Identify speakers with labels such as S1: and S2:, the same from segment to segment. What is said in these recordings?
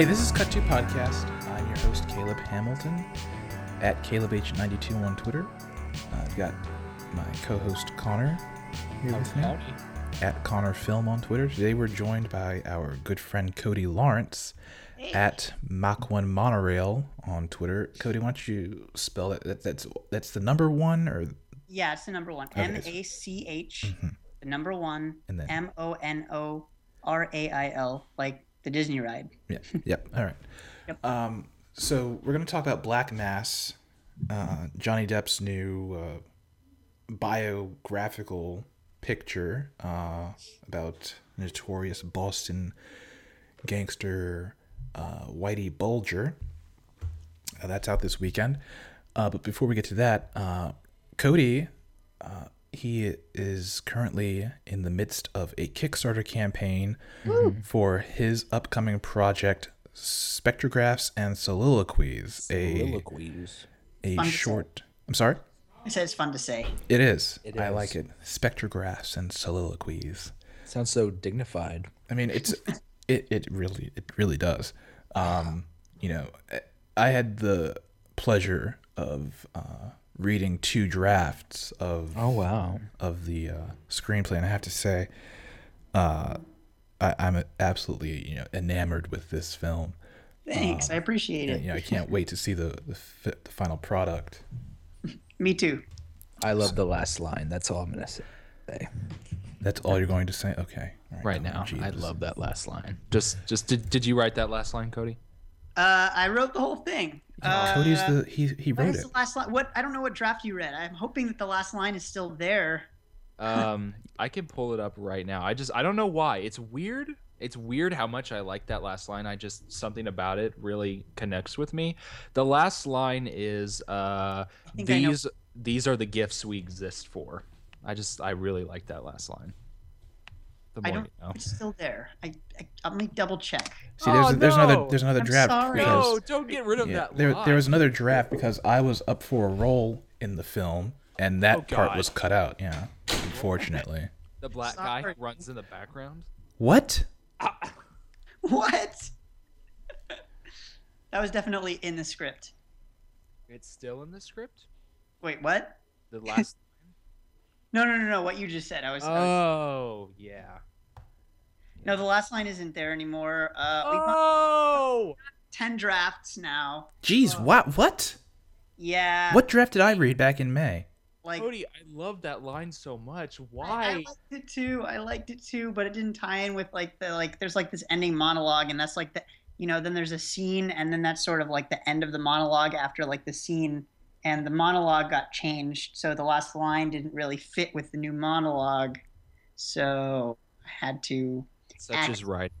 S1: Hey, this is Cut 2 Podcast. I'm your host, Caleb Hamilton, at CalebH92 on Twitter. Uh, I've got my co host, Connor, here with me, at Connor Film on Twitter. Today we're joined by our good friend, Cody Lawrence, at Mach1 Monorail on Twitter. Cody, why don't you spell that? that that's, that's the number one, or
S2: Yeah, it's the number one.
S1: Okay,
S2: M
S1: so-
S2: A C H, the number one,
S1: And then-
S2: M O N O R A I L, like the Disney ride.
S1: Yeah. Yep. All right.
S2: Yep.
S1: Um, so we're going to talk about Black Mass, uh, Johnny Depp's new uh, biographical picture uh, about notorious Boston gangster uh, Whitey Bulger. Uh, that's out this weekend. Uh, but before we get to that, uh, Cody, uh, he is currently in the midst of a Kickstarter campaign for his upcoming project, Spectrographs and Soliloquies, a
S3: Soliloquies.
S1: a
S2: Fun to say.
S1: short. I'm sorry.
S2: I said it's fun to say.
S1: It is.
S3: It
S1: I like it. Spectrographs and Soliloquies.
S3: Sounds so dignified.
S1: I mean, it's it, it really it really does. Um, you know, I had the pleasure of uh, reading two drafts of
S3: Oh wow.
S1: of the uh, screenplay, and I have to say, uh, I, I'm absolutely you know enamored with this film.
S2: Thanks, I appreciate
S1: And,
S2: it.
S1: you know, I can't wait to see the the, fi- the final product.
S2: Me too.
S3: I love the last line. That's all I'm gonna say.
S1: That's all you're going to say? Okay. All
S4: right
S1: come on,
S4: now. I love that last line. Just, just did, did you write that last line, Cody?
S2: Uh, I wrote the whole thing. Uh,
S1: Cody's the he he wrote
S2: is
S1: it.
S2: the last line? What I don't know what draft you read. I'm hoping that the last line is still there.
S4: Um, I can pull it up right now. I just, I don't know why. It's weird. It's weird how much I like that last line. I just something about it really connects with me. The last line is, uh,
S2: think I know.
S4: these these are the gifts we exist for. I just, I really like that last line. The
S2: I don't.
S4: you know.
S2: It's still there. I, I let me double check.
S1: See, there's
S4: Oh,
S1: there's another there's another
S2: I'm
S1: draft
S2: sorry.
S1: because
S4: No, don't get rid of
S1: yeah,
S4: that.
S1: there
S4: line.
S1: there was another draft because I was up for a role in the film and that
S4: Oh,
S1: part was cut out. Yeah, unfortunately.
S4: the black guy
S2: Sorry.
S4: who runs in the background.
S1: What?
S2: What? that was definitely in the script.
S4: It's still in the script.
S2: Wait, what?
S4: The last.
S2: No, no, no, no. What you just said. I was. I was
S4: oh yeah.
S2: no, the last line isn't there anymore. Uh, we've got
S4: Oh.
S2: ten drafts now.
S1: Jeez, what what?
S2: Yeah.
S1: What draft did I read back in May?
S2: Like
S4: Cody, I love that line so much.
S2: I, I liked it too. I liked it too, but it didn't tie in with like the like. There's like this ending monologue, and that's like the you know. Then there's a scene, and then that's sort of like the end of the monologue after like the scene, and the monologue got changed, so the last line didn't really fit with the new monologue, so I had to.
S4: Such is right.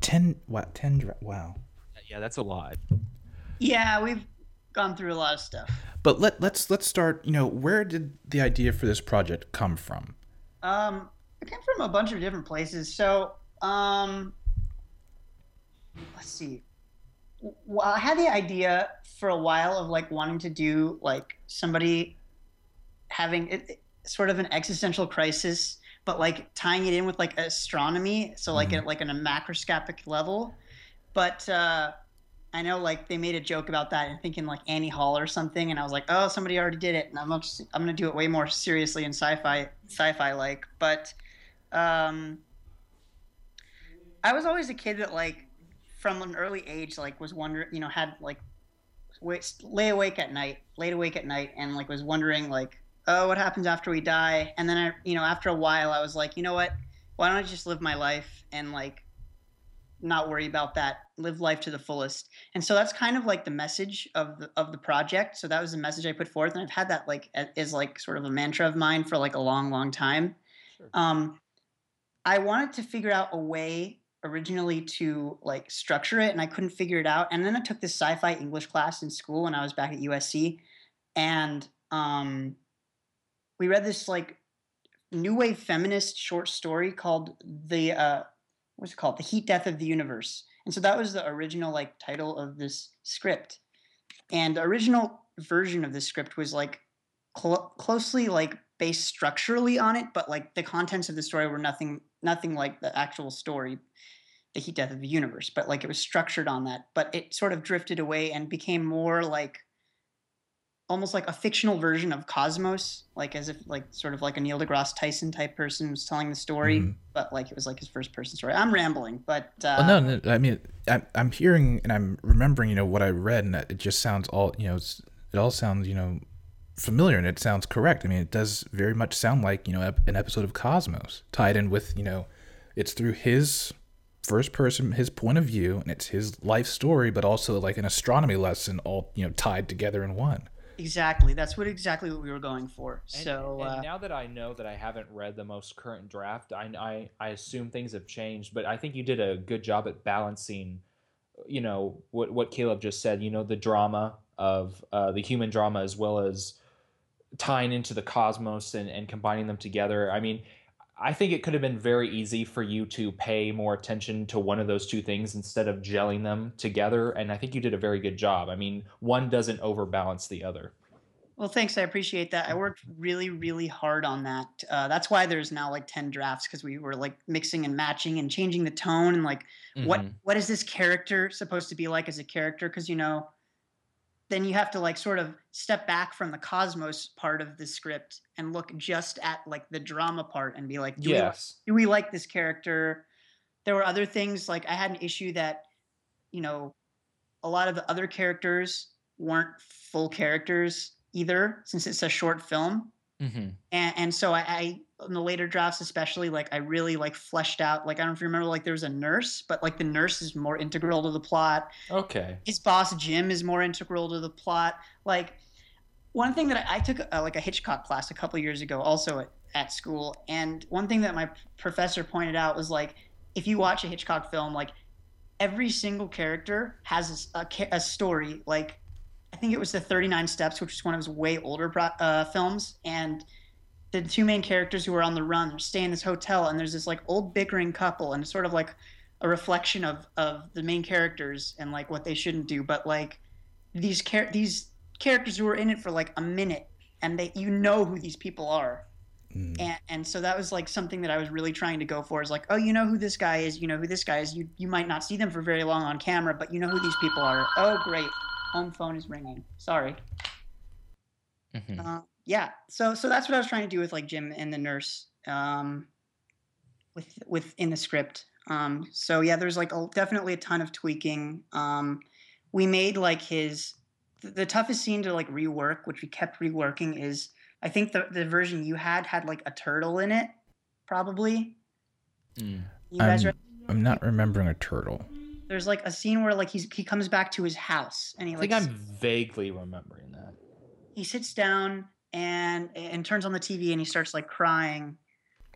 S1: Ten what? Ten Wow.
S4: Yeah, that's a lot.
S2: Yeah, we've gone through a lot of stuff.
S1: But let let's let's start. You know, where did the idea for this project come from?
S2: Um, it came from a bunch of different places. So, um, let's see. Well, I had the idea for a while of like wanting to do like somebody having it, it- sort of an existential crisis, but like tying it in with like astronomy. So like at like on a macroscopic level. But uh, I know like they made a joke about that and thinking like Annie Hall or something, and I was like, oh, somebody already did it, and I'm just, I'm gonna do it way more seriously and sci-fi sci-fi like. But um, I was always a kid that like from an early age like was wondering, you know, had like lay awake at night, laid awake at night, and like was wondering like, oh, what happens after we die? And then I, you know, after a while, I was like, you know what? Why don't I just live my life and like not worry about that live life to the fullest and so that's kind of like the message of the of the project so that was the message i put forth and i've had that like is like sort of a mantra of mine for like a long long time
S4: Sure.
S2: um i wanted to figure out a way originally to like structure it and i couldn't figure it out and then i took this sci-fi english class in school when i was back at usc and um we read this like new wave feminist short story called the uh what's it called? The heat death of the universe and so that was the original like title of this script and the original version of the script was like cl- closely like based structurally on it but like the contents of the story were nothing nothing like the actual story the heat death of the universe, but like it was structured on that. But it sort of drifted away and became more like almost like a fictional version of Cosmos, like as if like sort of like a Neil deGrasse Tyson type person was telling the story,
S1: Mhm.
S2: but like it was like his first person story. I'm rambling, but uh,
S1: Well, no, no, I mean, I'm, I'm hearing and I'm remembering, you know, what I read, and it just sounds all, you know, it's, it all sounds, you know, familiar, and it sounds correct. I mean, it does very much sound like, you know, an episode of Cosmos tied in with, you know, it's through his first person, his point of view, and it's his life story, but also like an astronomy lesson, all, you know, tied together in one.
S2: exactly that's what exactly what we were going for.
S4: And,
S2: so
S4: and
S2: uh,
S4: now that I know that I haven't read the most current draft, I, I I assume things have changed. But I think you did a good job at balancing, you know, what what Caleb just said. You know, the drama of uh, the human drama as well as tying into the cosmos and, and combining them together. I mean, I think it could have been very easy for you to pay more attention to one of those two things instead of gelling them together. And I think you did a very good job. I mean, one doesn't overbalance the other.
S2: Well, thanks. I appreciate that. I worked really, really hard on that. Uh, that's why there's now like ten drafts because we were like mixing and matching and changing the tone and like what
S4: Mhm.
S2: what is this character supposed to be like as a character? Because you know, then you have to like sort of step back from the cosmos part of the script and look just at like the drama part and be like, do we
S4: Yes.
S2: do we like this character? There were other things like I had an issue that, you know, a lot of the other characters weren't full characters either, since it's a short film.
S4: Hmm
S2: And, and so I, I, in the later drafts, especially, like I really like fleshed out. Like I don't know if you remember, like there was a nurse, but like the nurse is more integral to the plot
S4: Okay.
S2: his boss Jim is more integral to the plot. Like one thing that I, I took uh, like a Hitchcock class a couple years ago, also at, at school, and one thing that my professor pointed out was like, if you watch a Hitchcock film, like every single character has a a, a story. Like I think it was the Thirty Nine Steps, which is one of his way older uh, films, and the two main characters who are on the run are stay in this hotel, and there's this like old bickering couple, and it's sort of like a reflection of of the main characters and like what they shouldn't do. But like these char- these characters who are in it for like a minute and they you know who these people are.
S1: Mm.
S2: and and so that was like something that I was really trying to go for is like oh you know who this guy is you know who this guy is. You you might not see them for very long on camera but you know who these people are. Oh great home phone is ringing sorry
S4: Mhm.
S2: uh, yeah so so that's what i was trying to do with like jim and the nurse um with with in the script um so yeah there's like a, definitely a ton of tweaking um we made like his the, the toughest scene to like rework which we kept reworking is i think the the version you had had like a turtle in it probably
S4: Mm.
S2: you guys
S1: I'm,
S2: are
S1: I'm not remembering a turtle.
S2: There's like a scene where like he's he comes back to his house and he
S4: I
S2: like
S4: think I'm vaguely remembering that.
S2: he sits down and and turns on the TV and he starts like crying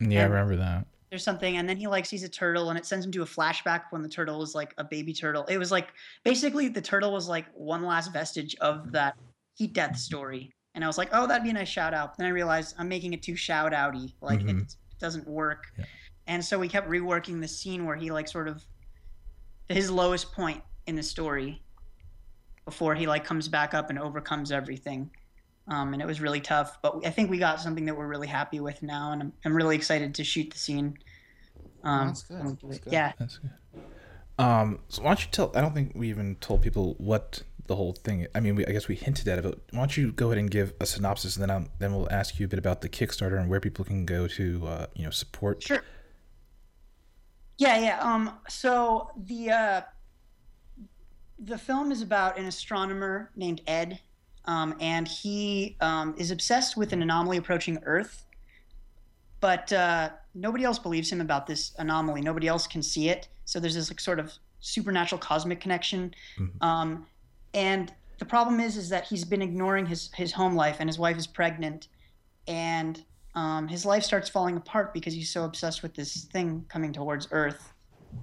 S1: Yeah, I
S2: And-
S1: remember that.
S2: there's something and then he like sees a turtle and it sends him to a flashback when the turtle was like a baby turtle it was like basically the turtle was like one last vestige of that heat death story and i was like oh that'd be a nice shout out then i realized i'm making it too shout outy like
S1: Mhm.
S2: it doesn't work
S1: Yeah.
S2: and so we kept reworking the scene where he like sort of his lowest point in the story before he like comes back up and overcomes everything um, and it was really tough but i think we got something that we're really happy with now and i'm, I'm really excited to shoot the scene um,
S4: That's good.
S2: when we do
S4: That's good.
S2: yeah
S1: That's good. Um, so why don't you tell? I don't think we even told people what the whole thing. I mean, we, I guess we hinted at it, but why don't you go ahead and give a synopsis, and then i then we'll ask you a bit about the Kickstarter and where people can go to, uh, you know, support.
S2: Sure. Yeah, yeah. Um, so the uh, the film is about an astronomer named Ed, um, and he um, is obsessed with an anomaly approaching Earth. But uh, nobody else believes him about this anomaly. Nobody else can see it. So there's this like sort of supernatural cosmic connection.
S1: Mhm.
S2: Um, and the problem is, is that he's been ignoring his his home life, and his wife is pregnant, and um, his life starts falling apart because he's so obsessed with this thing coming towards Earth.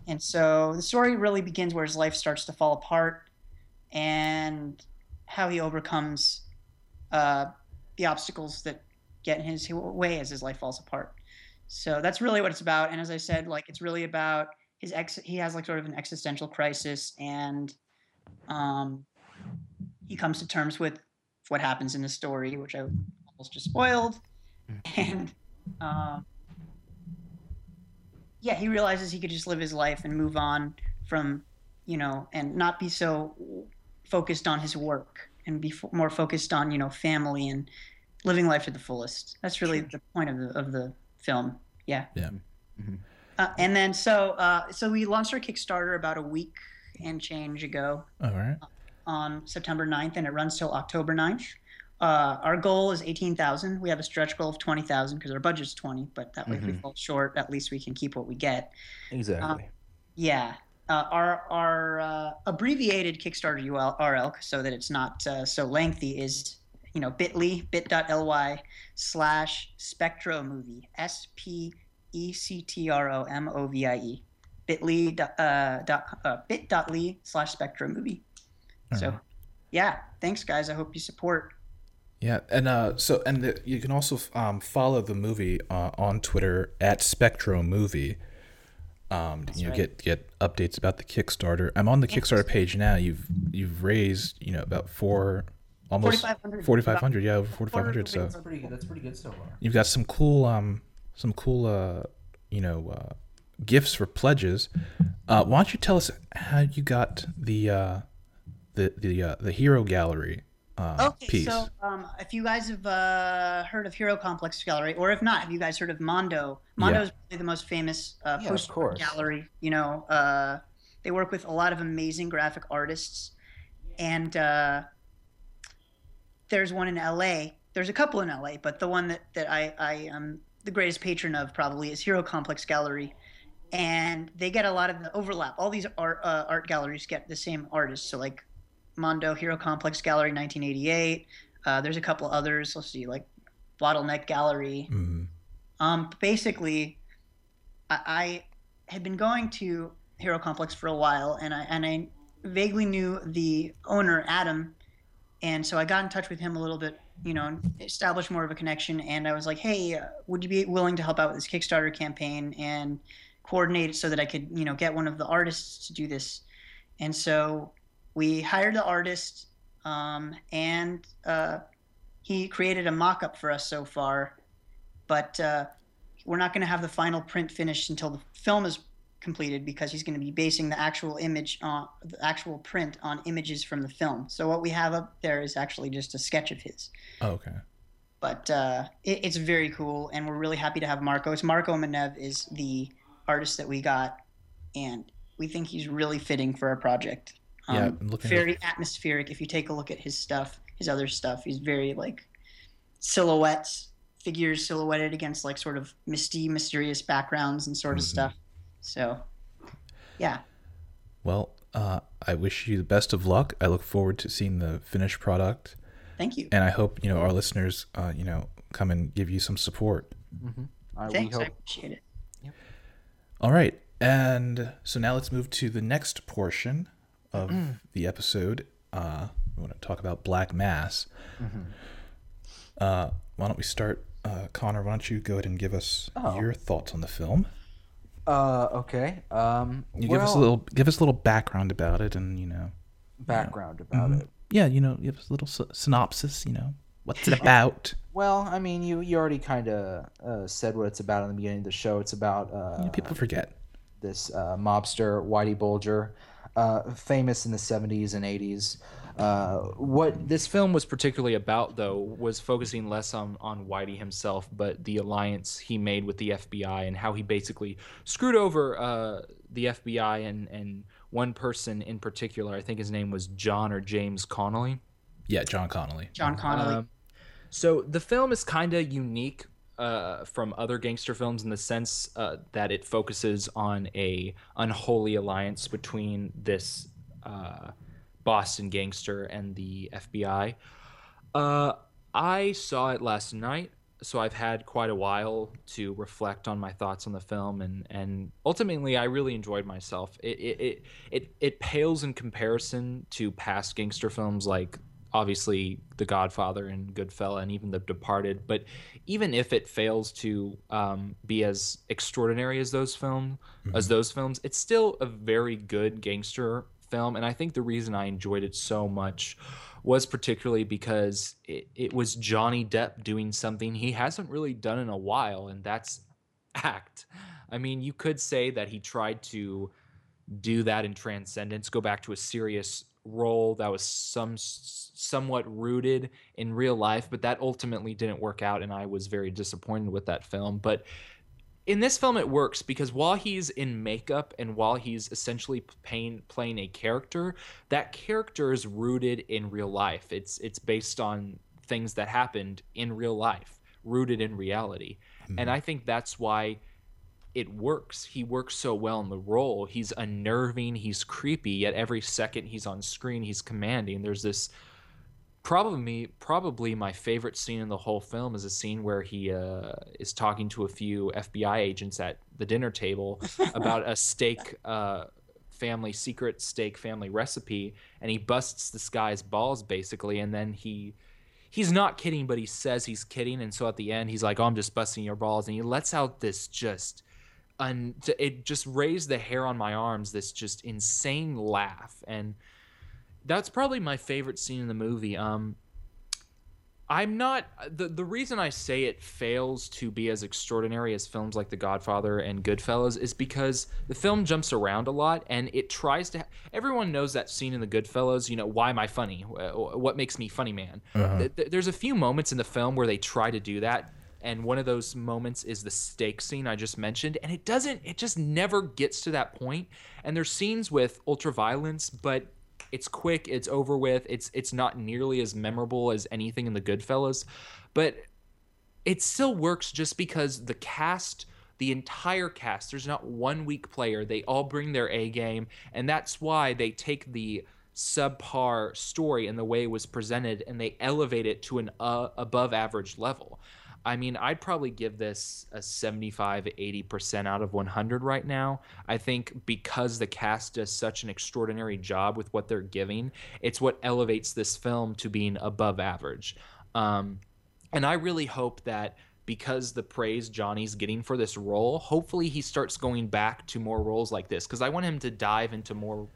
S2: And so the story really begins where his life starts to fall apart and how he overcomes uh, the obstacles that get in his way as his life falls apart. So that's really what it's about. And as I said, like it's really about his ex. He has like sort of an existential crisis, and um, he comes to terms with what happens in the story, which I almost just spoiled and um, yeah, he realizes he could just live his life and move on from, you know, and not be so focused on his work and be f- more focused on, you know, family and living life to the fullest. That's really the point of the of the film. Yeah.
S1: Yeah.
S2: Uh, and then so uh, so we launched our Kickstarter about a week and change ago
S1: All right.
S2: on September 9th, and it runs till October 9th. Uh, our goal is 18,000. We have a stretch goal of 20,000 because our budget's 20, but that way if we fall short, at least we can keep what we get.
S3: Exactly.
S2: Yeah. Uh, our our uh, abbreviated Kickstarter URL, so that it's not uh, so lengthy, is you know bit.ly bit.ly slash spectro movie s p e c t r o m o v i e bit.ly dot, uh, dot, bit.ly slash spectro movie. So, yeah, thanks guys. I hope you support.
S1: Yeah, and uh, so and the, you can also um, follow the movie uh, on Twitter at Spectro Movie. Um, you know,
S2: right.
S1: get get updates about the Kickstarter. I'm on the Kickstarter page now. You've you've raised you know about four, almost
S2: 4,500.
S1: 4,500. Yeah, over 4,500. So
S3: that's pretty. That's pretty good so far.
S1: you've got some cool um some cool uh you know uh, gifts for pledges. Uh, why don't you tell us how you got the uh, the the uh, the hero gallery uh,
S2: Okay,
S1: piece?
S2: so um, if you guys have uh, heard of Hero Complex Gallery, or if not, have you guys heard of Mondo? Mondo is probably the most famous uh,
S3: Yeah, of
S2: poster
S3: course.
S2: gallery. You know, uh, they work with a lot of amazing graphic artists, and uh, there's one in LA. There's a couple in LA, but the one that, that I, I am the greatest patron of probably is Hero Complex Gallery. And they get a lot of the overlap. All these art uh, art galleries get the same artists. So like Mondo Hero Complex Gallery 1988. Uh, there's a couple others. Let's see, like Bottleneck Gallery.
S1: Mhm.
S2: Um, basically, I, I had been going to Hero Complex for a while, and I and I vaguely knew the owner Adam, and so I got in touch with him a little bit, you know, established more of a connection. And I was like, hey, uh, would you be willing to help out with this Kickstarter campaign and coordinate it so that I could, you know, get one of the artists to do this? And so we hired the artist, um, and uh, he created a mock-up for us so far but uh, we're not going to have the final print finished until the film is completed because he's going to be basing the actual image on the actual print on images from the film. So what we have up there is actually just a sketch of his.
S1: Oh, okay.
S2: But uh, it, it's very cool, and we're really happy to have Marko. It's Marko Manev is the artist that we got, and we think he's really fitting for our project. Um,
S1: Yeah, I'm looking at-
S2: very atmospheric. If you take a look at his stuff, his other stuff, he's very like silhouettes, figures silhouetted against like sort of misty, mysterious backgrounds and sort of
S1: Mm-hmm.
S2: stuff. So, yeah,
S1: Well, uh, I wish you the best of luck. I look forward to seeing the finished product,
S2: thank you.
S1: and I hope you know our listeners, uh, you know, come and give you some support.
S3: I, we
S2: Thanks, I appreciate it.
S1: All right, and so now let's move to the next portion of the episode. Uh, we want to talk about Black Mass. Uh, why don't we start, uh, Connor? Why don't you go ahead and give us
S3: Oh.
S1: your thoughts on the film?
S3: Uh, okay. Um,
S1: You give us a little, give us a little background about it, and you know,
S3: background about it.
S1: yeah, you know, give us a little synopsis. You know, what's it about?
S3: Well, I mean, you you already kind of uh, said what it's about in the beginning of the show. It's about uh,
S1: People forget.
S3: this uh, mobster Whitey Bulger, uh, famous in the '70s and '80s. Uh, what
S4: This film was particularly about, though, was focusing less on, on Whitey himself, but the alliance he made with the FBI and how he basically screwed over uh, the FBI and, and one person in particular. I think his name was John or James Connolly.
S1: Yeah, John Connolly.
S2: John Connolly.
S4: Um, so the film is kind of unique uh, from other gangster films in the sense uh, that it focuses on a unholy alliance between this uh, Boston gangster and the FBI. Uh, I saw it last night, so I've had quite a while to reflect on my thoughts on the film, and and ultimately, I really enjoyed myself. It it it it, it pales in comparison to past gangster films like obviously The Godfather and Goodfella and even The Departed. But even if it fails to um, be as extraordinary as those film as those films, it's still a very good gangster film. And I think the reason I enjoyed it so much was particularly because it, it was Johnny Depp doing something he hasn't really done in a while, and that's act. I mean, you could say that he tried to do that in Transcendence, go back to a serious role that was some somewhat rooted in real life, but that ultimately didn't work out, and I was very disappointed with that film. But in this film, it works because while he's in makeup and while he's essentially playing playing a character, that character is rooted in real life. It's it's based on things that happened in real life, rooted in reality, mm-hmm. and I think that's why it works. He works so well in the role. He's unnerving, he's creepy, yet every second he's on screen, he's commanding. There's this probably probably my favorite scene in the whole film is a scene where he uh, is talking to a few FBI agents at the dinner table about a steak uh, family secret steak family recipe, and he busts this guy's balls basically, and then he he's not kidding, but he says he's kidding, and so at the end he's like, "Oh, I'm just busting your balls," and he lets out this just un- it just raised the hair on my arms this just insane laugh and that's probably my favorite scene in the movie um I'm not the the reason I say it fails to be as extraordinary as films like The Godfather and Goodfellas is because the film jumps around a lot and it tries to. Everyone knows that scene in The Goodfellas. You know, why am I funny? What makes me funny, man? Uh-huh. There's a few moments in the film where they try to do that, and one of those moments is the steak scene I just mentioned. And it doesn't it just never gets to that point. and there's scenes with ultra violence but it's quick it's over with it's it's not nearly as memorable as anything in the Goodfellas. But it still works just because the cast the entire cast there's not one weak player. They all bring their A game. And that's why they take the subpar story and the way it was presented and they elevate it to an uh, above average level I mean, I'd probably give this a 75, 80% out of 100 right now. I think because the cast does such an extraordinary job with what they're giving, it's what elevates this film to being above average. Um, and I really hope that because the praise Johnny's getting for this role, hopefully he starts going back to more roles like this because I want him to dive into more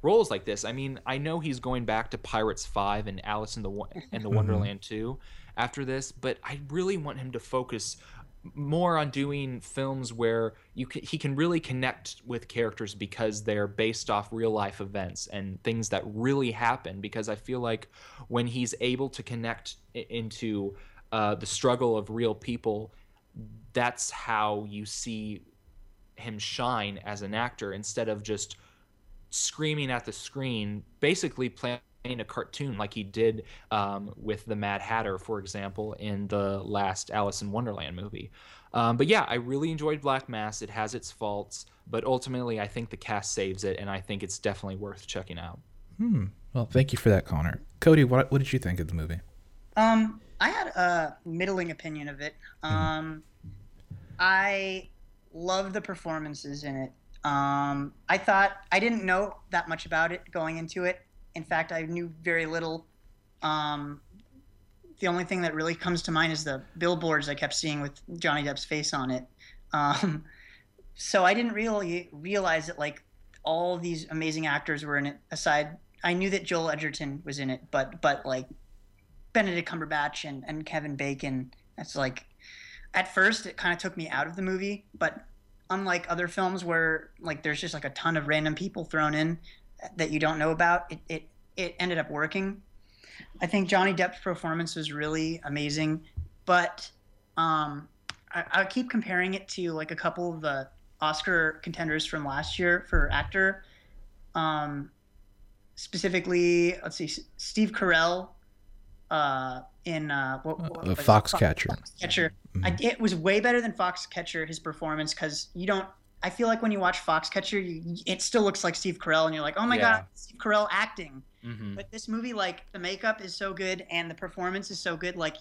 S4: roles like this. I mean, I know he's going back to Pirates 5 and Alice in the in the mm-hmm. Wonderland 2 after this, but I really want him to focus more on doing films where you can, he can really connect with characters because they're based off real life events and things that really happen because I feel like when he's able to connect into uh, the struggle of real people that's how you see him shine as an actor instead of just screaming at the screen basically playing a cartoon like he did um, with the Mad Hatter, for example, in the last Alice in Wonderland movie. Um, but yeah, I really enjoyed Black Mass. It has its faults, but ultimately, I think the cast saves it, and I think it's definitely worth checking out.
S1: Hmm. Well, thank you for that, Connor. Cody, what what did you think of the movie?
S2: Um, I had a middling opinion of it. Mm-hmm. Um, mm-hmm. I love the performances in it. Um, I thought I didn't know that much about it going into it. In fact, I knew very little. Um, the only thing that really comes to mind is the billboards I kept seeing with Johnny Depp's face on it. Um, so I didn't really realize that like all these amazing actors were in it. Aside, I knew that Joel Edgerton was in it, but but like Benedict Cumberbatch and, and Kevin Bacon. That's like at first it kind of took me out of the movie, but unlike other films where like there's just like a ton of random people thrown in, that you don't know about, it, it, it ended up working. I think Johnny Depp's performance was really amazing, but um, I, I keep comparing it to like a couple of the Oscar contenders from last year for actor. Um, specifically, let's see, Steve Carell uh, in uh, what,
S1: what, uh, Foxcatcher.
S2: Foxcatcher. Mm-hmm. I, it was way better than Foxcatcher. His performance because you don't I feel like when you watch Foxcatcher, you, it still looks like Steve Carell, and you're like, oh my yeah. god, Steve Carell acting. Mm-hmm. But this movie, like the makeup is so good and the performance is so good. Like,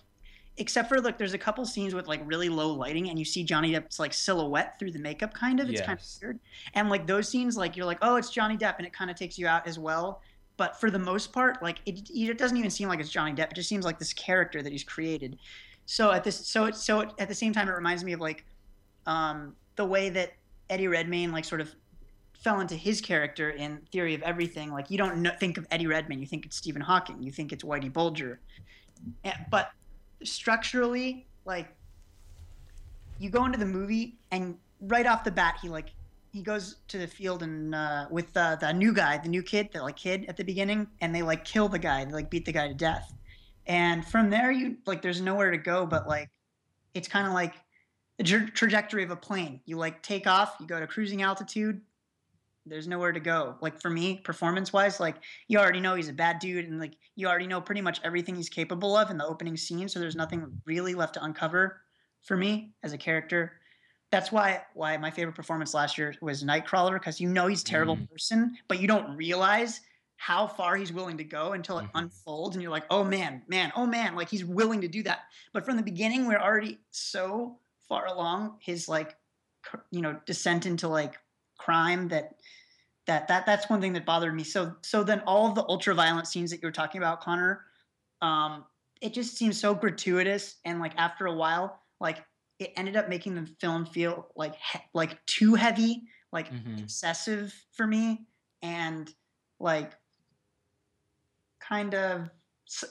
S2: except for like, there's a couple scenes with like really low lighting, and you see Johnny Depp's like silhouette through the makeup, kind of. It's yes. kind of weird. And like those scenes, like you're like, oh, it's Johnny Depp, and it kind of takes you out as well. But for the most part, like it, it doesn't even seem like it's Johnny Depp. It just seems like this character that he's created. So at this, so it, so it, at the same time, it reminds me of like um, the way that Eddie Redmayne like sort of fell into his character in Theory of Everything. Like you don't know, think of Eddie Redmayne, you think it's Stephen Hawking, you think it's Whitey Bulger, but structurally, like you go into the movie and right off the bat, he like he goes to the field and uh, with uh, the new guy, the new kid, the like kid at the beginning, and they like kill the guy, they like beat the guy to death, and from there you like there's nowhere to go but like it's kind of like the tra- trajectory of a plane. You like take off, you go to cruising altitude. There's nowhere to go. Like for me, performance wise, like you already know he's a bad dude, and like you already know pretty much everything he's capable of in the opening scene. So there's nothing really left to uncover for me as a character. That's why why my favorite performance last year was Nightcrawler because you know he's a terrible
S4: Mm.
S2: person, but you don't realize how far he's willing to go until it
S4: Mhm.
S2: unfolds, and you're like, oh man, man, oh man, like he's willing to do that. But from the beginning, we're already so far along his like, you know, descent into like crime that that that that's one thing that bothered me. So so then all of the ultra violent scenes that you were talking about, Connor, um, it just seems so gratuitous, and like after a while, like it ended up making the film feel like he- like too heavy, like
S4: Mhm.
S2: excessive for me, and like kind of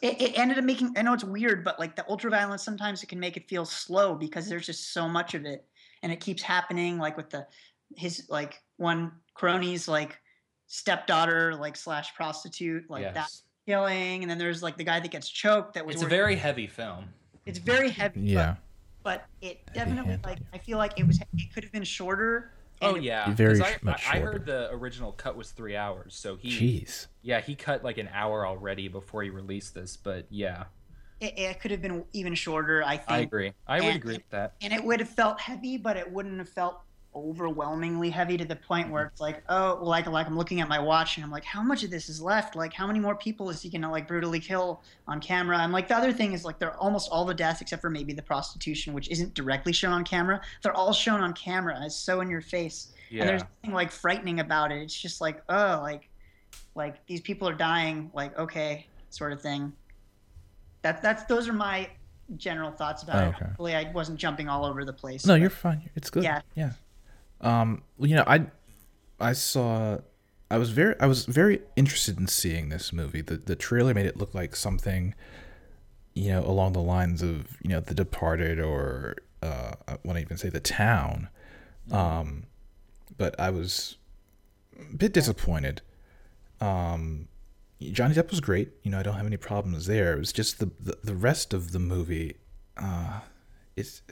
S2: it, it ended up making i know it's weird but like the ultra violence sometimes it can make it feel slow because there's just so much of it and it keeps happening like with the his like one crony's like stepdaughter like slash prostitute like that killing and then there's like the guy that gets choked that was
S4: It's a
S2: where-
S4: very heavy film.
S2: it's very heavy
S1: Yeah.
S2: but, but it definitely
S1: handed,
S2: like i feel like it was it could have been shorter
S4: Oh
S2: and
S4: yeah,
S1: very
S4: I,
S1: much
S4: I, I heard the original cut was three hours, so he
S1: Jeez.
S4: yeah he cut like an hour already before he released this. But yeah,
S2: it, it could have been even shorter i think
S4: I agree. I would
S2: And-
S4: agree with that.
S2: and it would have felt heavy, but it wouldn't have felt overwhelmingly heavy to the point where it's like, oh, like like I'm looking at my watch and I'm like, how much of this is left? Like, how many more people is he gonna like brutally kill on camera? And like the other thing is like they're almost all the deaths except for maybe the prostitution, which isn't directly shown on camera. They're all shown on camera. and It's so in your face,
S4: Yeah.
S2: and there's nothing like frightening about it. It's just like, oh, like like these people are dying, like okay, sort of thing. That that's those are my general thoughts about it.
S1: Okay.
S2: Hopefully, I wasn't jumping all over the place.
S1: No,
S2: but-
S1: you're fine. It's good.
S2: Yeah.
S1: Yeah. Um, you know, I I saw I was very I was very interested in seeing this movie. The the trailer made it look like something you know, along the lines of, you know, The Departed or uh I want to even say The Town. Um but I was a bit disappointed. Um Johnny Depp was great. You know, I don't have any problems there. It was just the the, the rest of the movie uh it's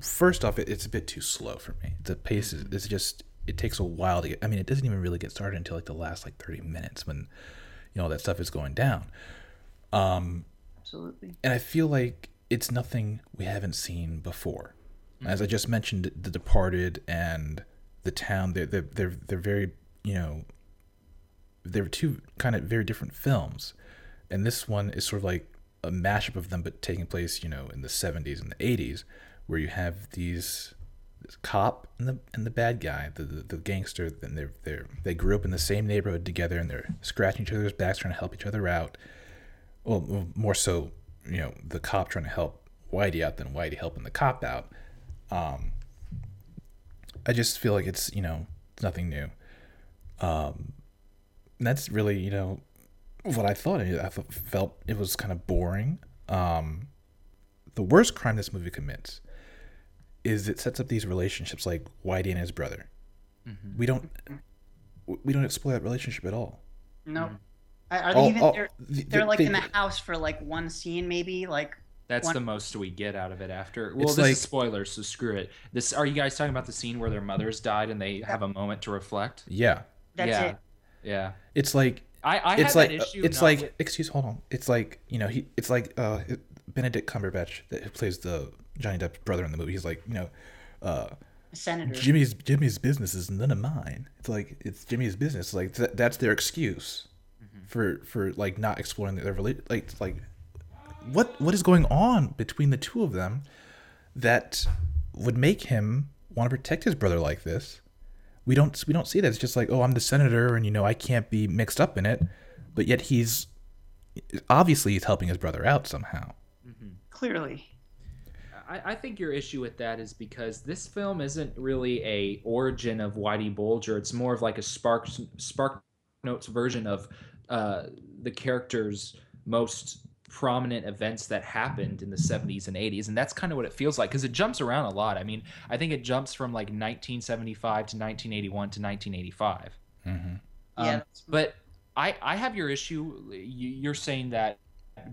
S1: first off, it, it's a bit too slow for me. The pace is it's just it takes a while to get. I mean, it doesn't even really get started until like the last like thirty minutes when you know that stuff is going down. Um,
S2: Absolutely.
S1: and I feel like it's nothing we haven't seen before. As I just mentioned, The Departed and The Town, they're they're they're, they're very you know they're two kind of very different films, and this one is sort of like a mashup of them, but taking place you know in the '70s and the '80s, where you have these cop and the and the bad guy, the the, the gangster, and they're they they grew up in the same neighborhood together, and they're scratching each other's backs, trying to help each other out well, more so, you know, the cop trying to help Whitey out than Whitey helping the cop out. Um, I just feel like it's you know nothing new. Um, that's really you know what I thought. I I felt it was kind of boring. Um, the worst crime this movie commits is it sets up these relationships like Whitey and his brother.
S4: Mhm.
S1: We don't we don't explore that relationship at all.
S2: No. Are, are they
S1: All-
S2: even?
S1: all-
S2: they're,
S1: the-
S2: they're like
S1: they-
S2: in the house for like one scene, maybe. Like,
S4: That's
S2: One-
S4: the most we get out of it after. Well,
S1: It's
S4: this
S1: like-
S4: is spoilers, so screw it. This are you guys talking about the scene where their mothers died and they have a moment to reflect?
S1: Yeah,
S2: that's
S4: yeah.
S2: it.
S4: Yeah.
S1: it's like
S4: I, I
S1: it's
S4: had
S1: like
S4: that issue.
S1: it's like
S4: with-
S1: excuse hold on it's like you know he it's like uh benedict cumberbatch that plays the johnny depp's brother in the movie. He's like you know uh
S2: senator.
S1: jimmy's jimmy's business is none of mine. It's like it's jimmy's business. Like th- that's their excuse
S4: Mm-hmm.
S1: for for like not exploring their relate like like what what is going on between the two of them that would make him want to protect his brother like this? We don't we don't see that. It's just like oh i'm the senator and you know i can't be mixed up in it. But yet he's obviously he's helping his brother out somehow.
S2: Clearly.
S4: I, I think your issue with that is because this film isn't really a origin of Whitey Bulger. It's more of like a Spark Spark Notes version of uh, the character's most prominent events that happened in the 70s and 80s and that's kind of what it feels like because it jumps around a lot i mean i think it jumps from like 1975 to 1981 to 1985
S1: hmm
S2: yeah,
S4: Um,
S2: that's-
S4: but I I have your issue. You're saying that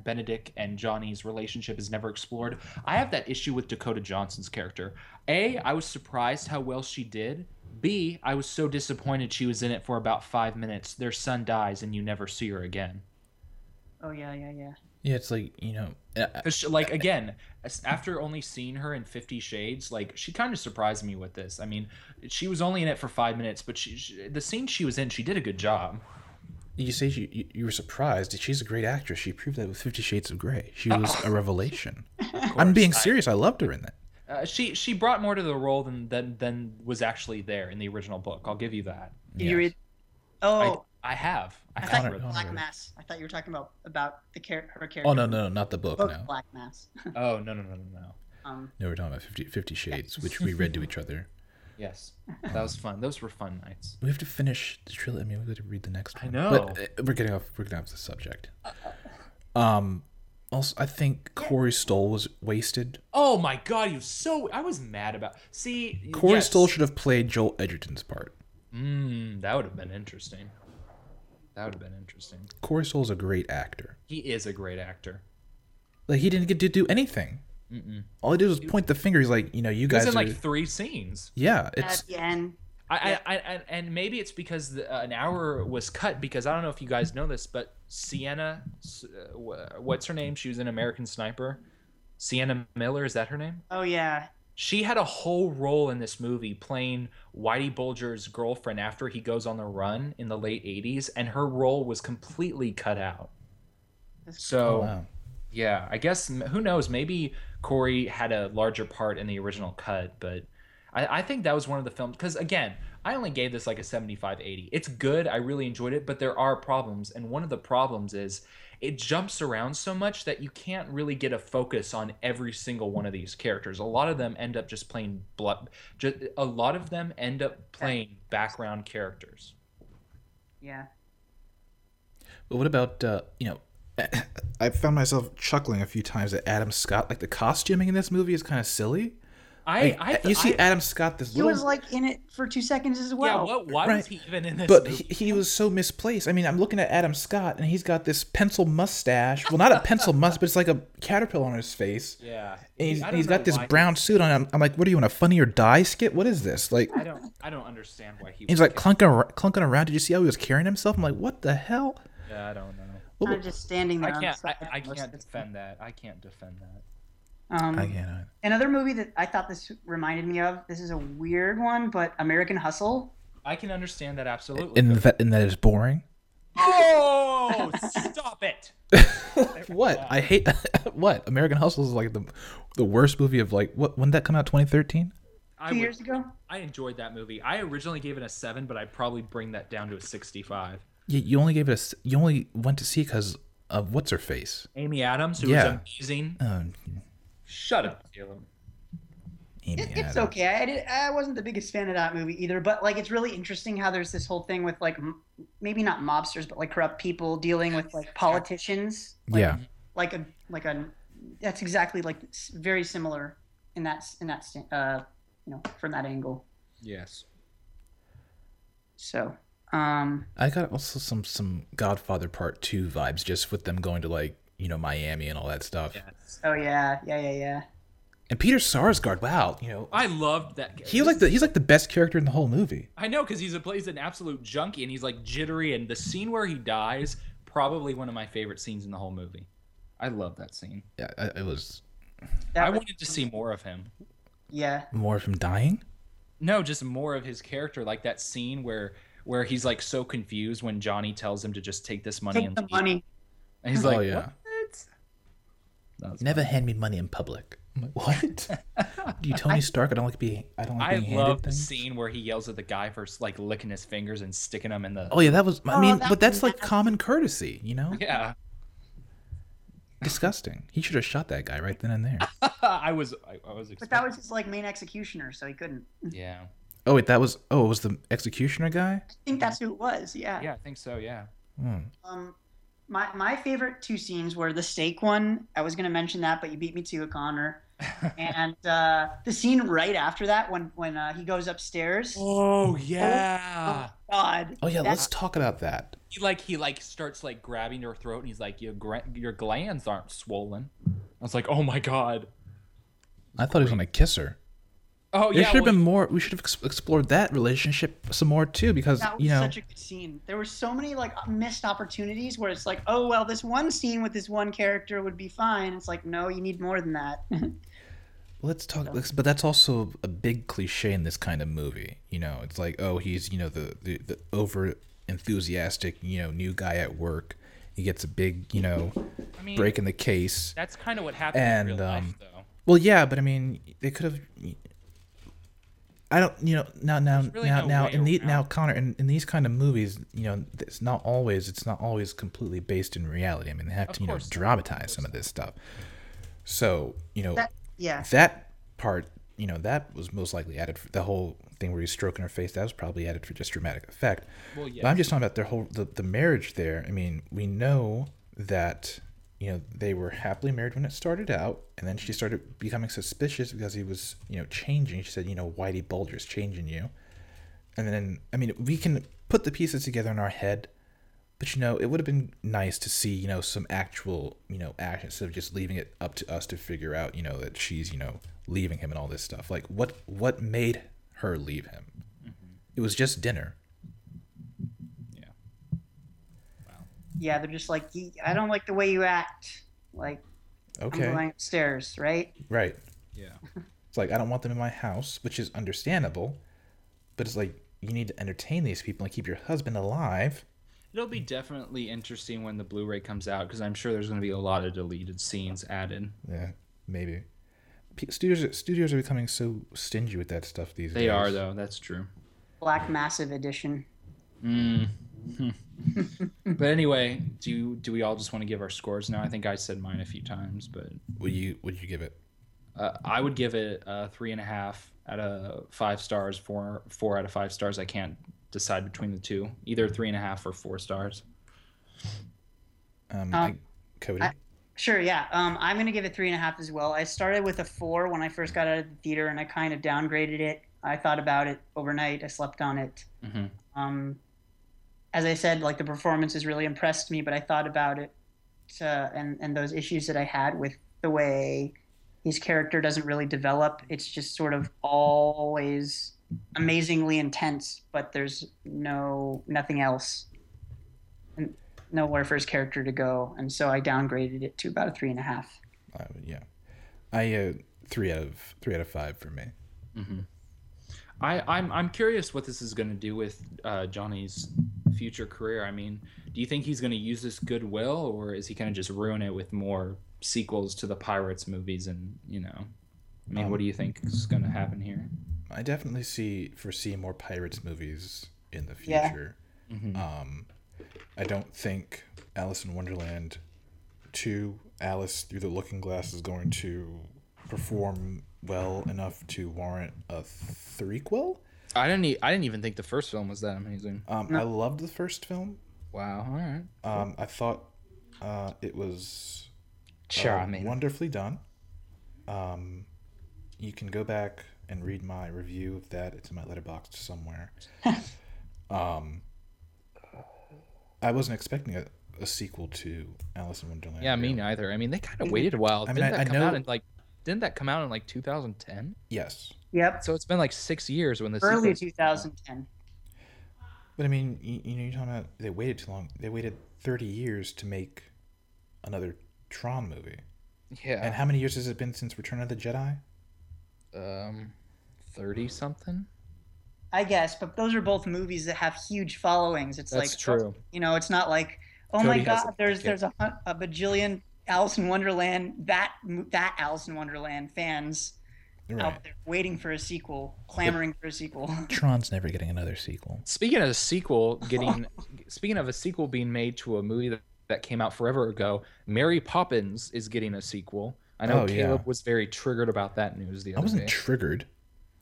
S4: Benedict and Johnny's relationship is never explored. I have that issue with Dakota Johnson's character. A, I was surprised how well she did. B, I was so disappointed she was in it for about five minutes. Their son dies and you never see her again.
S2: oh yeah, yeah, yeah.
S1: Yeah, it's like you know, uh,
S4: 'Cause she- like again, after only seeing her in Fifty Shades, like she kind of surprised me with this. I mean, she was only in it for five minutes, but she, she the scene she was in, she did a good job.
S1: You say you, you you were surprised. She's a great actress. She proved that with Fifty Shades of Grey. She was a revelation. I'm being
S4: course, I-
S1: serious. I loved her in that.
S4: Uh, she she brought more to the role than than than was actually there in the original book. I'll give you that.
S2: Did you
S1: Yes.
S2: read? Oh,
S4: I, I have. I,
S2: I, thought
S1: Connor-
S2: you were Black
S1: it.
S2: Mass. I thought you were talking about about the char- her character.
S1: Oh no, no, no, not the book.
S2: Both
S1: No,
S2: Black Mass.
S4: Oh no no no no no.
S2: um,
S1: no, we're talking about 50, 50 Shades, which we read to each other.
S4: Yes, that was fun. Those were fun nights.
S1: We have to finish the trilogy. I mean, we got to read the next one.
S4: I
S1: one.
S4: know.
S1: but uh, we're getting off. We're getting off the subject. Um, also, I think Corey Stoll was wasted.
S4: Oh my god, he was so. I was mad about. See,
S1: Corey
S4: yes.
S1: Stoll should have played Joel Edgerton's part.
S4: Mm, that would have been interesting. That would have been interesting.
S1: Corey Stoll's a great actor.
S4: He is a great actor.
S1: Like he didn't get to do anything.
S4: Mm-mm.
S1: All he did was point the finger. He's like, you know, you
S4: He was
S1: guys
S4: in
S1: are.
S4: like three scenes.
S1: yeah,
S2: at
S1: it's
S2: the end.
S4: I, I, I, and- and maybe it's because the, uh, an hour was cut because I don't know if you guys know this, but Sienna, uh, what's her name? She was an American Sniper. Sienna Miller, is that her name?
S2: Oh yeah.
S4: She had a whole role in this movie playing Whitey Bulger's girlfriend after he goes on the run in the late 80s, and her role was completely cut out. So,
S1: oh, wow.
S4: yeah, I guess who knows? Maybe Corey had a larger part in the original cut, but I, I think that was one of the films. Because again, I only gave this like a 75 80. It's good. I really enjoyed it, but there are problems. And one of the problems is it jumps around so much that you can't really get a focus on every single one of these characters. A lot of them end up just playing blood. Just, a lot of them end up playing background characters.
S2: Yeah.
S1: But what about uh, you know? I found myself chuckling a few times at Adam Scott. Like the costuming in this movie is kind of silly.
S4: I,
S1: Like,
S4: I,
S1: you see
S4: I-
S1: Adam Scott this
S2: He
S1: little,
S2: was like in it for two seconds as well. yeah.
S4: What? Why
S1: Right.
S4: was he even in this?
S1: but
S4: movie?
S1: he, he was so misplaced. I mean, I'm looking at Adam Scott and he's got this pencil mustache. Well, not a pencil mustache, but it's like a caterpillar on his face.
S4: yeah.
S1: And he's, and he's got this brown suit on. I'm, I'm like, what are you on a funny or die skit? What is this? Like,
S4: I don't I don't understand why he
S1: he's
S4: was
S1: like clunking clunking around. Did you see how he was carrying himself? I'm like, what the hell?
S4: Yeah, I don't know.
S1: What,
S2: Kind of just standing there. on
S4: can't I, I can't
S2: the time.
S4: defend that. I can't defend that.
S2: Um,
S1: I can't.
S2: Another movie that I thought this reminded me of. This is a weird one, but American Hustle.
S4: I can understand that absolutely.
S1: And that and that is boring.
S4: oh, stop it.
S1: What? I hate what? American Hustle is like the the worst movie of like what? When did that come out? 2013.
S4: I,
S2: Two
S4: would-
S2: years ago.
S4: I enjoyed that movie. I originally gave it a 7, but I'd probably bring that down to a 65.
S1: You, you only gave it a. You only went to see because of what's her face.
S4: Amy Adams, who
S1: Yeah.
S4: was amazing.
S1: Um,
S4: Shut up, Caleb.
S2: It, it's okay. I did. I wasn't the biggest fan of that movie either, but like it's really interesting how there's this whole thing with like m- maybe not mobsters, but like corrupt people dealing with like politicians. Like,
S1: Yeah.
S2: Like a like a. That's exactly like very similar in that in that uh you know from that angle.
S4: Yes.
S2: So um
S1: I got also some some Godfather Part Two vibes just with them going to like you know Miami and all that stuff.
S4: Yes.
S2: oh yeah yeah yeah yeah.
S1: And Peter Sarsgaard, wow, you know
S4: I loved that.
S1: he was like the he's like the best character in the whole movie.
S4: I know because he's a plays an absolute junkie and he's like jittery and the scene where he dies probably one of my favorite scenes in the whole movie. I love that scene.
S1: Yeah, it was
S2: That
S4: I
S2: was-
S4: wanted to see more of him.
S2: yeah.
S1: more of him dying.
S4: No, just more of his character, like that scene where where he's like so confused when Johnny tells him to just take this money
S2: Take
S4: and
S2: the
S4: leave.
S2: money.
S4: And he's
S1: Oh,
S4: like,
S1: yeah.
S4: "What?" That was
S1: Never hand me money in public. I'm like, what? Do you Tony Stark? I don't like being. I don't like being
S4: I
S1: being
S4: love the
S1: things.
S4: scene where he yells at the guy for like licking his fingers and sticking them in the.
S1: Oh yeah, that was. I
S2: Oh,
S1: mean,
S2: that
S1: but that's like
S2: nasty.
S1: common courtesy, you know.
S4: Yeah,
S1: Disgusting. He should have shot that guy right then and there.
S4: I was, I, I was.
S2: But that was his like main executioner, so he couldn't.
S4: yeah,
S1: Oh wait, that was. Oh, it was the executioner guy.
S2: I think that's who it was. Yeah.
S4: yeah, I think so. Yeah,
S1: Hmm.
S2: Um, my my favorite two scenes were the steak one. I was going to mention that, but you beat me to it, Connor. and uh, the scene right after that, when when uh, he goes upstairs.
S4: Oh yeah.
S2: Oh God.
S1: Oh yeah,
S2: That-
S1: let's talk about that.
S4: He like he like starts like grabbing her throat and he's like your gra- your glands aren't swollen. I was like, "Oh my god."
S1: I thought he was gonna kiss her.
S4: Oh
S1: There
S4: yeah.
S1: should have
S4: well,
S1: been more. We should have explored that relationship some more too, because
S2: That was
S1: you know,
S2: such a good scene. There were so many like missed opportunities where it's like, oh well, this one scene with this one character would be fine. It's like, no, you need more than that.
S1: let's talk. let's- But that's also a big cliche in this kind of movie. You know, it's like, oh, he's you know the the, the over enthusiastic you know new guy at work. He gets a big you know
S4: I mean,
S1: break in the case.
S4: that's kind of what happened
S1: And,
S4: in real
S1: um,
S4: though.
S1: Well, yeah, but I mean, they could have. I don't, you know, now, now,
S4: really
S1: now,
S4: no
S1: now, in the
S4: around.
S1: now, Connor, in, in these kind of movies, you know, it's not always, it's not always completely based in reality. I mean, they have
S4: Of
S1: to, you know,
S4: course not.
S1: dramatize some of this stuff. So, you know,
S2: that, yeah.
S1: that part, you know, that was most likely added. For, the whole thing where he's stroking her face, that was probably added for just dramatic effect.
S4: Well,
S1: But. I'm just talking about their whole the, the marriage there. I mean, we know that you know they were happily married when it started out, and then she started becoming suspicious because he was you know changing. She said, you know, Whitey Bulger's changing you, and then I mean, we can put the pieces together in our head. But you know, it would have been nice to see, you know, some actual, you know, action instead of just leaving it up to us to figure out, you know, that she's, you know, leaving him and all this stuff. Like, what what made her leave him? Mm-hmm. It was just dinner.
S4: Yeah.
S2: Yeah, they're just like, I don't like the way you act. Like,
S1: Okay.
S2: I'm going upstairs, right?
S1: Right.
S4: Yeah.
S1: It's like I don't want them in my house, which is understandable, but it's like you need to entertain these people and keep your husband alive.
S4: It'll be definitely interesting when the Blu-ray comes out because I'm sure there's going to be a lot of deleted scenes added.
S1: Yeah, maybe. P- Studios studios are becoming so stingy with that stuff these days.
S4: They are though. That's true.
S2: Black Massive Edition.
S4: Mm. but anyway, do you, do we all just want to give our scores now? I think I said mine a few times, but
S1: Would you would you give it?
S4: uh, I would give it a three and a half out of five stars. Four four out of five stars. I can't decide between the two. Either three and a half or four stars.
S1: Um,
S2: Um,
S1: I, Cody.
S2: I- Sure, yeah. Um, I'm gonna give it three and a half as well. I started with a four when I first got out of the theater, and I kind of downgraded it. I thought about it overnight. I slept on it.
S4: Mhm.
S2: Um, as I said, like the performances really impressed me, but I thought about it, uh, and and those issues that I had with the way his character doesn't really develop. It's just sort of always amazingly intense, but there's no nothing else, and nowhere for his character to go. And so I downgraded it to about a three and a half.
S1: I would, yeah. I uh, three out of three out of five for me.
S4: I, I'm I'm curious what this is going to do with uh, Johnny's future career. I mean, do you think he's going to use this goodwill, or is he going to just ruin it with more sequels to the Pirates movies? And you know, I mean, what do you think is going to happen here?
S1: I definitely see foresee more pirates movies in the future.
S2: Yeah.
S1: future. Um, I don't think Alice in Wonderland two Alice through the Looking Glass is going to perform well enough to warrant a threequel.
S4: I didn't e- I didn't even think the first film was that amazing.
S1: Um, I loved the first film.
S4: Wow. All right.
S1: Um, I thought uh, it was uh, wonderfully done. Um, you can go back and read my review of that. It's in my Letterboxd somewhere. um, I wasn't expecting a, a sequel to Alice in Wonderland.
S4: Yeah, me
S1: really.
S4: neither. I mean, they kind of waited a while.
S1: I mean,
S4: didn't
S1: I-
S4: that
S1: I
S4: come out in like? Didn't that come out in like 2010?
S1: Yes,
S2: Yep,
S4: So it's been like six years when this
S2: early 2010.
S1: but I mean, you, you know, you're talking about they waited too long. They waited thirty years to make another Tron movie.
S4: Yeah.
S1: And how many years has it been since Return of the Jedi?
S4: um, thirty something.
S2: I guess, but those are both movies that have huge followings. It's
S4: That's
S2: like
S4: true.
S2: You know, it's not like, oh
S4: Cody
S2: my God, there's there's a, a bajillion Alice in Wonderland that that Alice in Wonderland fans
S1: Right.
S2: out there waiting for a sequel, clamoring for a sequel.
S1: Tron's never getting another sequel.
S4: Speaking of a sequel getting, speaking of a sequel being made to a movie that, that came out forever ago, Mary Poppins is getting a sequel. I know
S1: Oh,
S4: Caleb
S1: yeah.
S4: was very triggered about that news the other day.
S1: I wasn't
S4: day.
S1: triggered.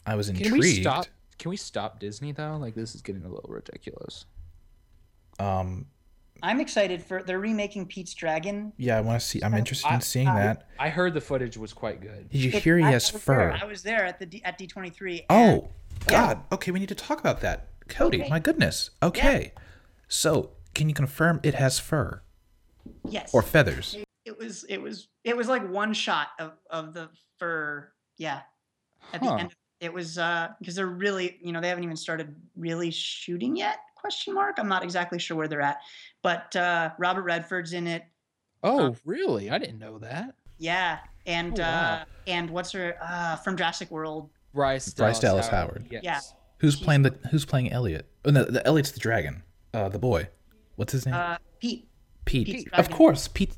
S1: I was intrigued.
S4: Can
S1: intrigued.
S4: we stop? Can we stop Disney though? Like this is getting a little ridiculous.
S1: Um,
S2: I'm excited for they're remaking Pete's Dragon.
S1: Yeah, I want to see. I'm interested
S4: I-
S1: in seeing
S4: I-
S1: that.
S4: I heard the footage was quite good.
S1: Did you
S2: It-
S1: hear he
S2: I-
S1: has
S2: I was there.
S1: fur?
S2: I was there at the D, at D23. and-
S1: Oh,
S2: Yeah.
S1: God. Okay, we need to talk about that. Cody,
S2: Okay.
S1: my goodness. Okay. So, can you confirm it has fur
S2: yes.
S1: or feathers?
S2: it was it was it was like one shot of of the fur. Yeah. At the
S3: Huh.
S2: end, it was uh because they're really you know they haven't even started really shooting yet. Question mark. I'm not exactly sure where they're at, but uh Robert Redford's in it.
S3: Oh, really? I didn't know that.
S2: Yeah, and
S3: Oh, wow.
S2: uh and what's her uh from Jurassic World?
S4: Bryce
S1: Bryce
S4: Dallas
S1: Dallas Howard.
S4: Yes.
S2: Yeah.
S1: Who's
S2: She's-
S1: playing the Who's playing Elliot? Oh, no, the Elliot's the dragon. Uh, the boy. What's his name?
S2: Uh, Pete.
S1: Pete.
S2: Pete's
S1: Of course, Pete.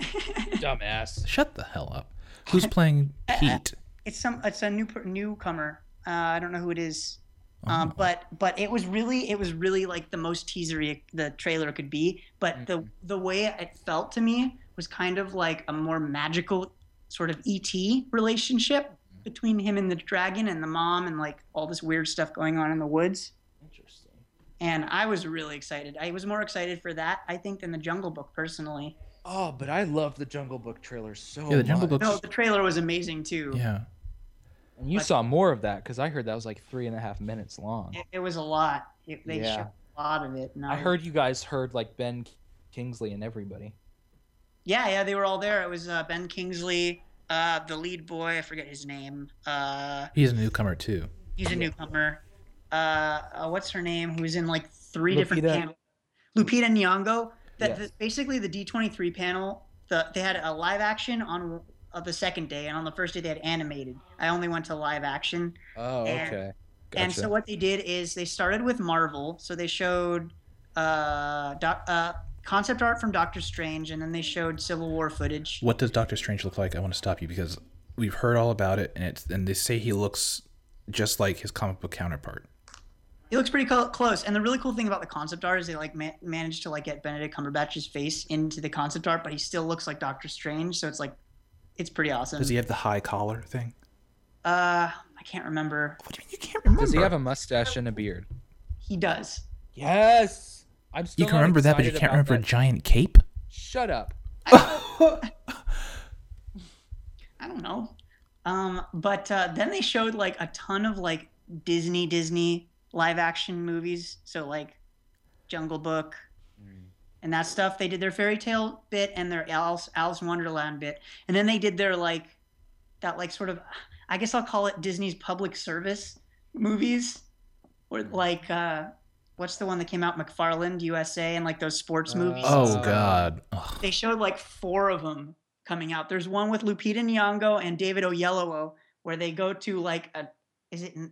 S4: Dumbass.
S1: Shut the hell up. Who's playing Pete?
S2: It's some. It's a new newcomer. Uh, I don't know who it is. Uh-huh. Um,
S1: Oh.
S2: but but it was really it was really like the most teasery the trailer could be. But the mm-hmm. the way it felt to me was kind of like a more magical sort of ET relationship mm-hmm. between him and the dragon and the mom and like all this weird stuff going on in the woods.
S4: Interesting.
S2: And I was really excited. I was more excited for that I think than the Jungle Book personally.
S4: Oh, but I love the Jungle Book trailer so
S1: Yeah, the Jungle
S4: much.
S1: Book-
S2: No, the trailer was amazing too.
S1: yeah.
S3: And you
S2: But-
S3: saw more of that because I heard that was like three and a half minutes long.
S2: It, it was a lot. It, they
S3: Yeah.
S2: showed a lot of it. and
S3: I heard you guys heard like Ben Kingsley and everybody.
S2: Yeah, yeah, they were all there. It was uh, Ben Kingsley, uh, the lead boy. I forget his name. Uh,
S1: He's a newcomer too.
S2: he's a newcomer. Uh, uh, what's her name? Who was in like three different panels. Lupita Nyong'o. That
S3: Yes.
S2: the, basically the D23 panel. The they had a live action on uh, the second day, and on the first day they had animated. I only went to live action.
S3: Oh,
S2: And-
S3: okay.
S2: And so what they did is they started with Marvel. So they showed uh, doc, uh, concept art from Doctor Strange, and then they showed Civil War footage.
S1: What does Doctor Strange look like? I want to stop you because we've heard all about it, and it's and they say he looks just like his comic book counterpart.
S2: He looks pretty co- close, and the really cool thing about the concept art is they like ma- managed to like get Benedict Cumberbatch's face into the concept art, but he still looks like Doctor Strange. So it's like, it's pretty awesome.
S1: Does he have the high collar thing?
S2: Uh, I can't remember.
S1: What do you mean you can't remember?
S3: Does he have a mustache and a beard?
S2: He does.
S3: Yes. I'm still
S1: you can remember that, but you can't
S3: about
S1: remember a giant cape.
S3: Shut up.
S2: I don't know. Um, but uh, then they showed like a ton of like Disney Disney live action movies. So like Jungle Book and that stuff. They did their fairy tale bit and their Alice Alice in Wonderland bit, and then they did their like that like sort of I guess I'll call it Disney's public service movies, or like uh, what's the one that came out McFarland USA and like those sports movies.
S1: Oh
S3: Uh,
S1: God. Ugh.
S2: They showed like four of them coming out. There's one with Lupita Nyong'o and David Oyelowo where they go to like a is it in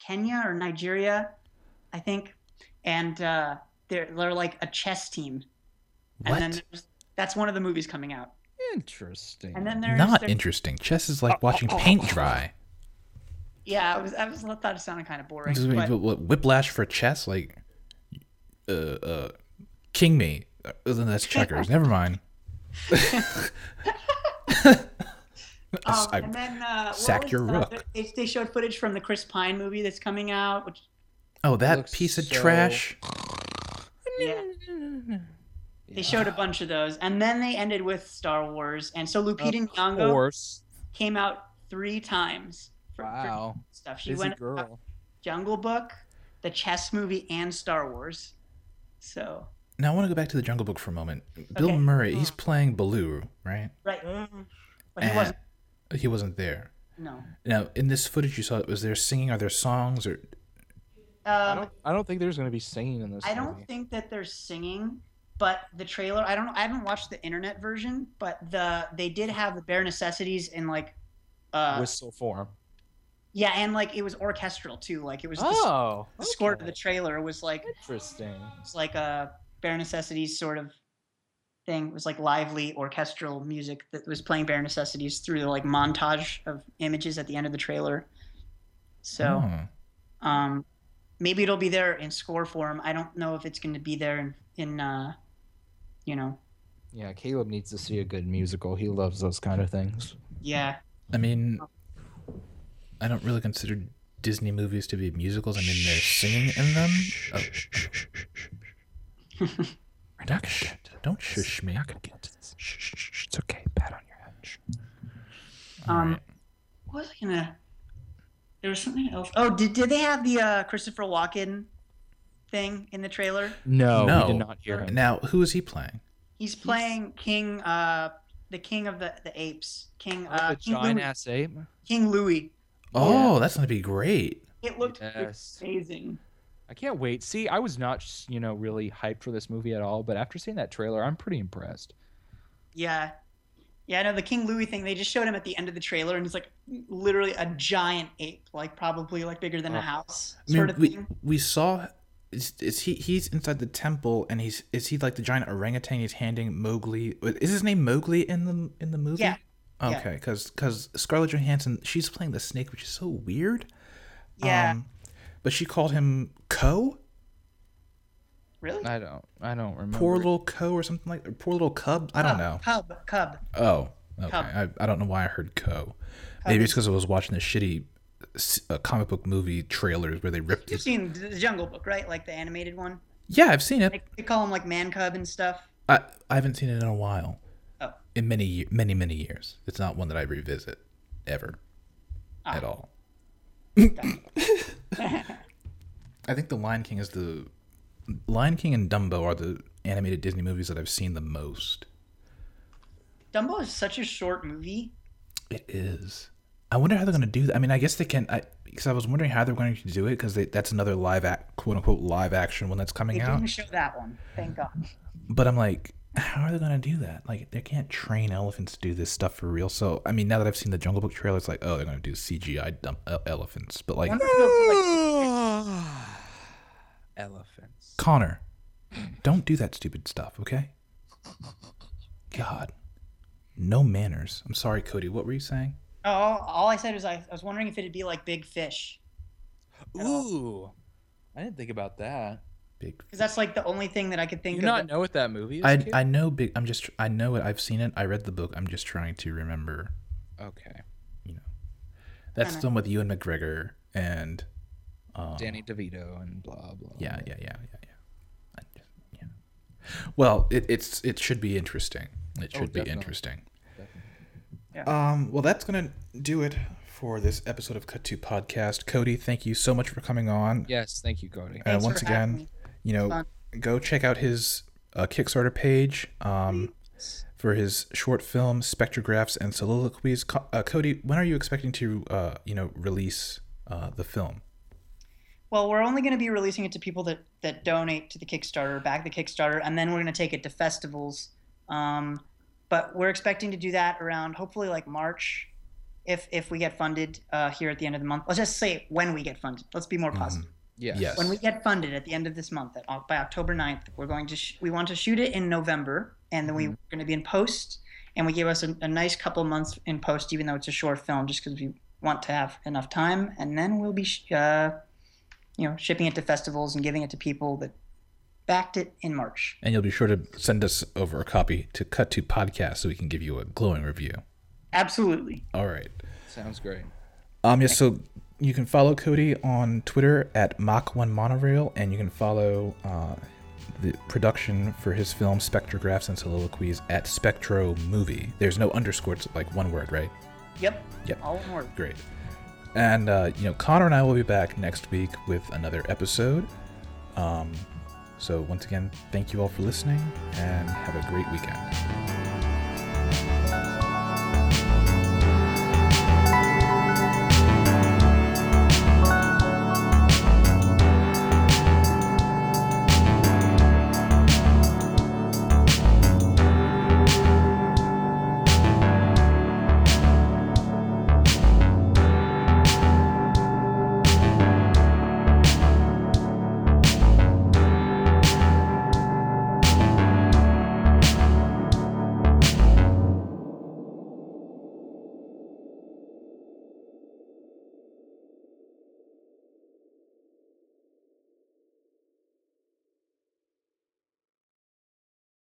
S2: Kenya or Nigeria, I think, and uh, they're they're like a chess team.
S1: What?
S2: And then that's one of the movies coming out.
S3: Interesting.
S2: And then there's
S1: Not
S2: there's-
S1: interesting. Chess is like watching paint dry.
S2: Yeah, I was I was I thought it sounded kind of boring.
S1: This is
S2: but-
S1: what- what, whiplash for chess, like, uh, uh, king me. Uh, Then that's checkers. Never mind.
S2: Um,
S1: I
S2: and then uh, what
S1: sacked
S2: was,
S1: your
S2: uh,
S1: rook.
S2: They, they showed footage from the Chris Pine movie that's coming out, which
S1: oh, that
S3: Looks
S1: piece of
S3: so-
S1: trash.
S2: Yeah, they showed a bunch of those, and then they ended with Star Wars, and so Lupita
S3: Of
S2: Nyong'o came out three times. For, for
S3: Wow.
S2: stuff. She
S3: Busy
S2: went
S3: girl.
S2: Jungle Book, the chess movie, and Star Wars. So
S1: Now I want to go back to the Jungle Book for a moment. Bill
S2: Okay.
S1: Murray, he's playing Baloo, right?
S2: right, mm. but he
S1: And-
S2: wasn't.
S1: He wasn't there.
S2: No.
S1: Now, in this footage you saw, was there singing? Are there songs? Or
S3: I
S2: Um,
S3: don't, I don't think there's going to be singing in this
S2: I don't
S3: movie.
S2: think that they're singing, but the trailer. I don't know. I haven't watched the internet version, but the they did have the bare necessities in like, uh,
S3: Whistle form.
S2: yeah, and like it was orchestral too. Like it was the,
S3: Oh.
S2: the score of the trailer was like
S3: Interesting.
S2: it's like a bare necessities sort of thing. It was like lively orchestral music that was playing bare necessities through the like montage of images at the end of the trailer. So.
S1: Oh.
S2: Um, maybe it'll be there in score form. I don't know if it's going to be there in, in uh, you know,
S3: Yeah, Caleb needs to see a good musical. He loves those kind of things.
S2: yeah.
S1: I mean, I don't really consider Disney movies to be musicals. I mean, there's singing in them. Oh.
S4: We're not gonna
S1: Shh,
S4: get into
S1: don't
S4: this.
S1: shush me.
S4: We're not gonna this. Shh, shh, shh, It's okay. Pat on your head. Shh.
S2: Um, what was I gonna? There was something else. Oh, did did they have the uh, Christopher Walken thing in the trailer?
S4: No,
S1: no.
S4: we did not hear him.
S1: Now, who is he playing?
S2: He's playing King, uh, the King of the the Apes, King,
S4: Oh,
S2: uh,
S4: the
S2: King,
S4: giant
S2: Louie,
S4: ass ape.
S2: King Louie.
S1: Oh, that's gonna be great.
S2: It looked
S4: Yes.
S2: amazing.
S4: I can't wait. See, I was not, you know, really hyped for this movie at all, but after seeing that trailer, I'm pretty impressed.
S2: Yeah. Yeah, no, the King Louie thing, they just showed him at the end of the trailer, and he's like literally a giant ape, like probably like bigger than
S4: Oh.
S2: a house,
S1: I mean,
S2: sort of
S1: we
S2: thing.
S1: we saw. Is, is he? He's inside the temple, and he's is he like the giant orangutan? He's handing Mowgli. Is his name Mowgli in the in the movie?
S2: Yeah. yeah.
S1: Okay, because because Scarlett Johansson, she's playing the snake, which is so weird.
S2: Yeah.
S1: Um, but she called him Ko,
S2: really?
S4: I don't, I don't remember.
S1: poor little Ko, or something like, or poor little cub. I don't know.
S2: Cub, Cub.
S1: Oh, okay.
S2: Cub.
S1: I, I don't know why I heard Ko. Maybe it's because I was watching the shitty uh, comic book movie trailers where they ripped.
S2: You've
S1: It.
S2: seen the Jungle Book, right? Like the animated one.
S1: Yeah, I've seen it.
S2: Like they call him like Man Cub and stuff.
S1: I I haven't seen it in a while.
S2: Oh.
S1: In many many many years. It's not one that I revisit ever
S2: Ah.
S1: at all. I think The Lion King is the Lion King and Dumbo are the animated Disney movies that I've seen the most.
S2: Dumbo is such a short movie.
S1: It is. I wonder how they're going to do that. I mean, I guess they can. I because I was wondering how they're going to do it because that's another live act, quote unquote, live action one that's coming out.
S2: They
S1: out.
S2: didn't show that one. Thank God.
S1: But I'm like, how are they going to do that? Like, they can't train elephants to do this stuff for real. So, I mean, now that I've seen the Jungle Book trailer, it's like, oh, they're going to do CGI dump uh, elephants. But like,
S2: Wonder if they'll, like,
S4: Elephants.
S1: Connor, don't do that stupid stuff, okay? God, no manners. I'm sorry, Cody. What were you saying?
S2: oh, all, all I said was I, I was wondering if it'd be like Big Fish,
S4: Ooh, I didn't think about that.
S1: Big.
S2: because that's like the only thing that I could think
S4: you
S2: of.
S4: not
S2: that-
S4: know what that movie is?
S1: I
S4: kid?
S1: I know big. I'm just. I know it. I've seen it. I read the book. I'm just trying to remember.
S4: Okay.
S1: You
S2: know, that's
S1: the one with Ewan McGregor and. Um,
S4: Danny DeVito and blah blah.
S1: Yeah, yeah, yeah, yeah, yeah. I just, yeah. Well, it, it's it should be interesting. It
S4: Oh,
S1: should be interesting.
S4: Definitely.
S1: Um. Well, that's gonna do it for this episode of Cut to Podcast. Cody, thank you so much for coming on.
S4: Yes, thank you, Cody.
S1: And
S2: Thanks
S1: once
S2: for
S1: again,
S2: me.
S1: you know, go check out his uh, Kickstarter page um, for his short film Spectrographs and Soliloquies. Co- uh, Cody, when are you expecting to, uh, you know, release uh, the film?
S2: Well, we're only going to be releasing it to people that that donate to the Kickstarter, back the Kickstarter, and then we're going to take it to festivals. Um, but we're expecting to do that around hopefully like March, if if we get funded uh, here at the end of the month. Let's just say when we get funded. Let's be more positive.
S4: Yes.
S1: Yes.
S2: When we get funded at the end of this month, at, by October 9th, we're going to sh- we want to shoot it in November, and then we're going to be in post, and we give us a, a nice couple months in post, even though it's a short film, just because we want to have enough time, and then we'll be, sh- uh, you know, shipping it to festivals and giving it to people that backed it in March.
S1: And you'll be sure to send us over a copy to Cut to Podcast so we can give you a glowing review.
S2: Absolutely.
S1: All right.
S4: Sounds great.
S1: Um, yeah, so you can follow Cody on Twitter at Mach1Monorail, and you can follow uh, the production for his film Spectrographs and Soliloquies at Spectro Movie. There's no underscore, it's like one word, right?
S2: Yep.
S1: Yep.
S2: All one word.
S1: Great. And, uh, you know, Connor and I will be back next week with another episode. Um, so, once again, thank you all for listening, and have a great weekend.